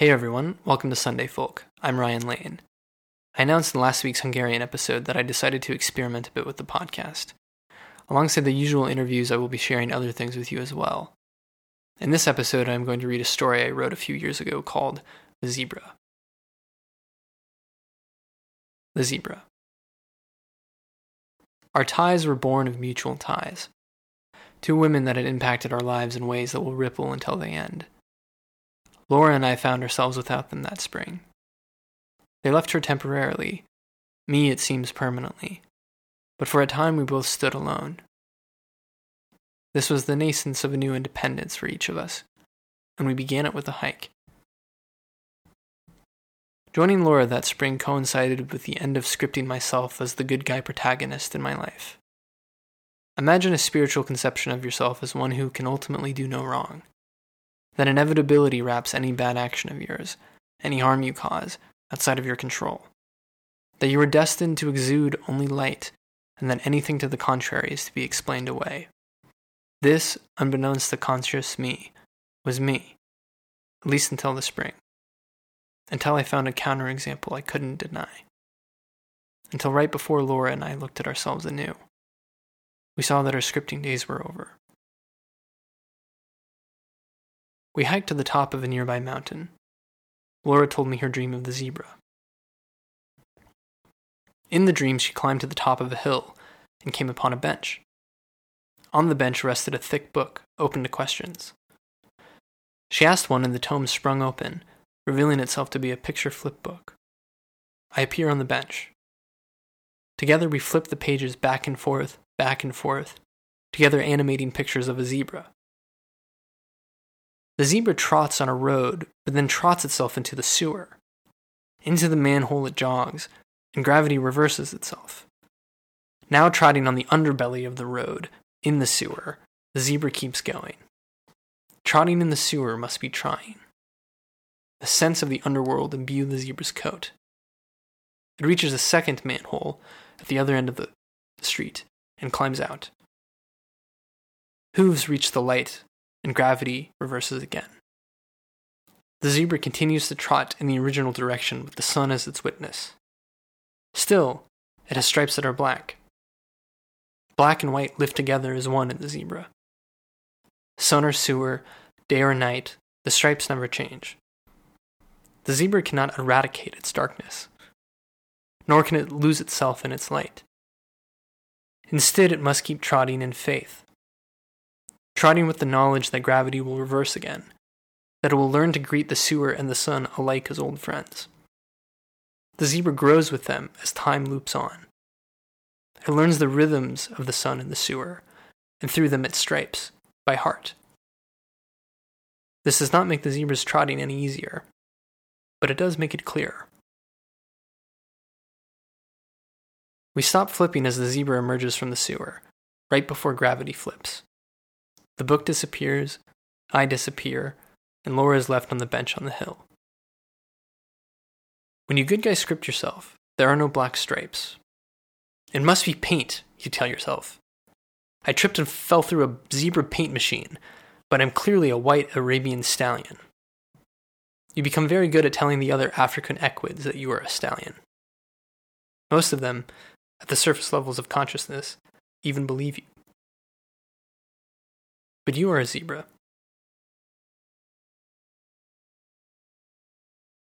Hey everyone, welcome to Sunday Folk. I'm Ryan Lane. I announced in last week's Hungarian episode that I decided to experiment a bit with the podcast. Alongside the usual interviews, I will be sharing other things with you as well. In this episode, I'm going to read a story I wrote a few years ago called The Zebra. The Zebra. Our ties were born of mutual ties. Two women that had impacted our lives in ways that will ripple until they end. Laura and I found ourselves without them that spring. They left her temporarily, me, it seems, permanently, but for a time we both stood alone. This was the nascence of a new independence for each of us, and we began it with a hike. Joining Laura that spring coincided with the end of scripting myself as the good guy protagonist in my life. Imagine a spiritual conception of yourself as one who can ultimately do no wrong. That inevitability wraps any bad action of yours, any harm you cause, outside of your control. That you are destined to exude only light, and that anything to the contrary is to be explained away. This, unbeknownst to conscious me, was me, at least until the spring. Until I found a counterexample I couldn't deny. Until right before Laura and I looked at ourselves anew we saw that our scripting days were over. We hiked to the top of a nearby mountain. Laura told me her dream of the zebra. In the dream, she climbed to the top of a hill and came upon a bench. On the bench rested a thick book, open to questions. She asked one, and the tome sprung open, revealing itself to be a picture flip book. I appear on the bench. Together, we flip the pages back and forth, back and forth, together animating pictures of a zebra. The zebra trots on a road, but then trots itself into the sewer. Into the manhole it jogs, and gravity reverses itself. Now trotting on the underbelly of the road, in the sewer, the zebra keeps going. Trotting in the sewer must be trying. The scents of the underworld imbue the zebra's coat. It reaches a second manhole at the other end of the street and climbs out. Hooves reach the light, and gravity reverses again. The zebra continues to trot in the original direction with the sun as its witness. Still, it has stripes that are black. Black and white live together as one in the zebra. Sun or sewer, day or night, the stripes never change. The zebra cannot eradicate its darkness, nor can it lose itself in its light. Instead, it must keep trotting in faith, trotting with the knowledge that gravity will reverse again, that it will learn to greet the sewer and the sun alike as old friends. The zebra grows with them as time loops on. It learns the rhythms of the sun and the sewer, and through them its stripes, by heart. This does not make the zebra's trotting any easier, but it does make it clearer. We stop flipping as the zebra emerges from the sewer, right before gravity flips. The book disappears, I disappear, and Laura is left on the bench on the hill. When you good guys script yourself, there are no black stripes. It must be paint, you tell yourself. I tripped and fell through a zebra paint machine, but I'm clearly a white Arabian stallion. You become very good at telling the other African equids that you are a stallion. Most of them at the surface levels of consciousness, even believe you. But you are a zebra,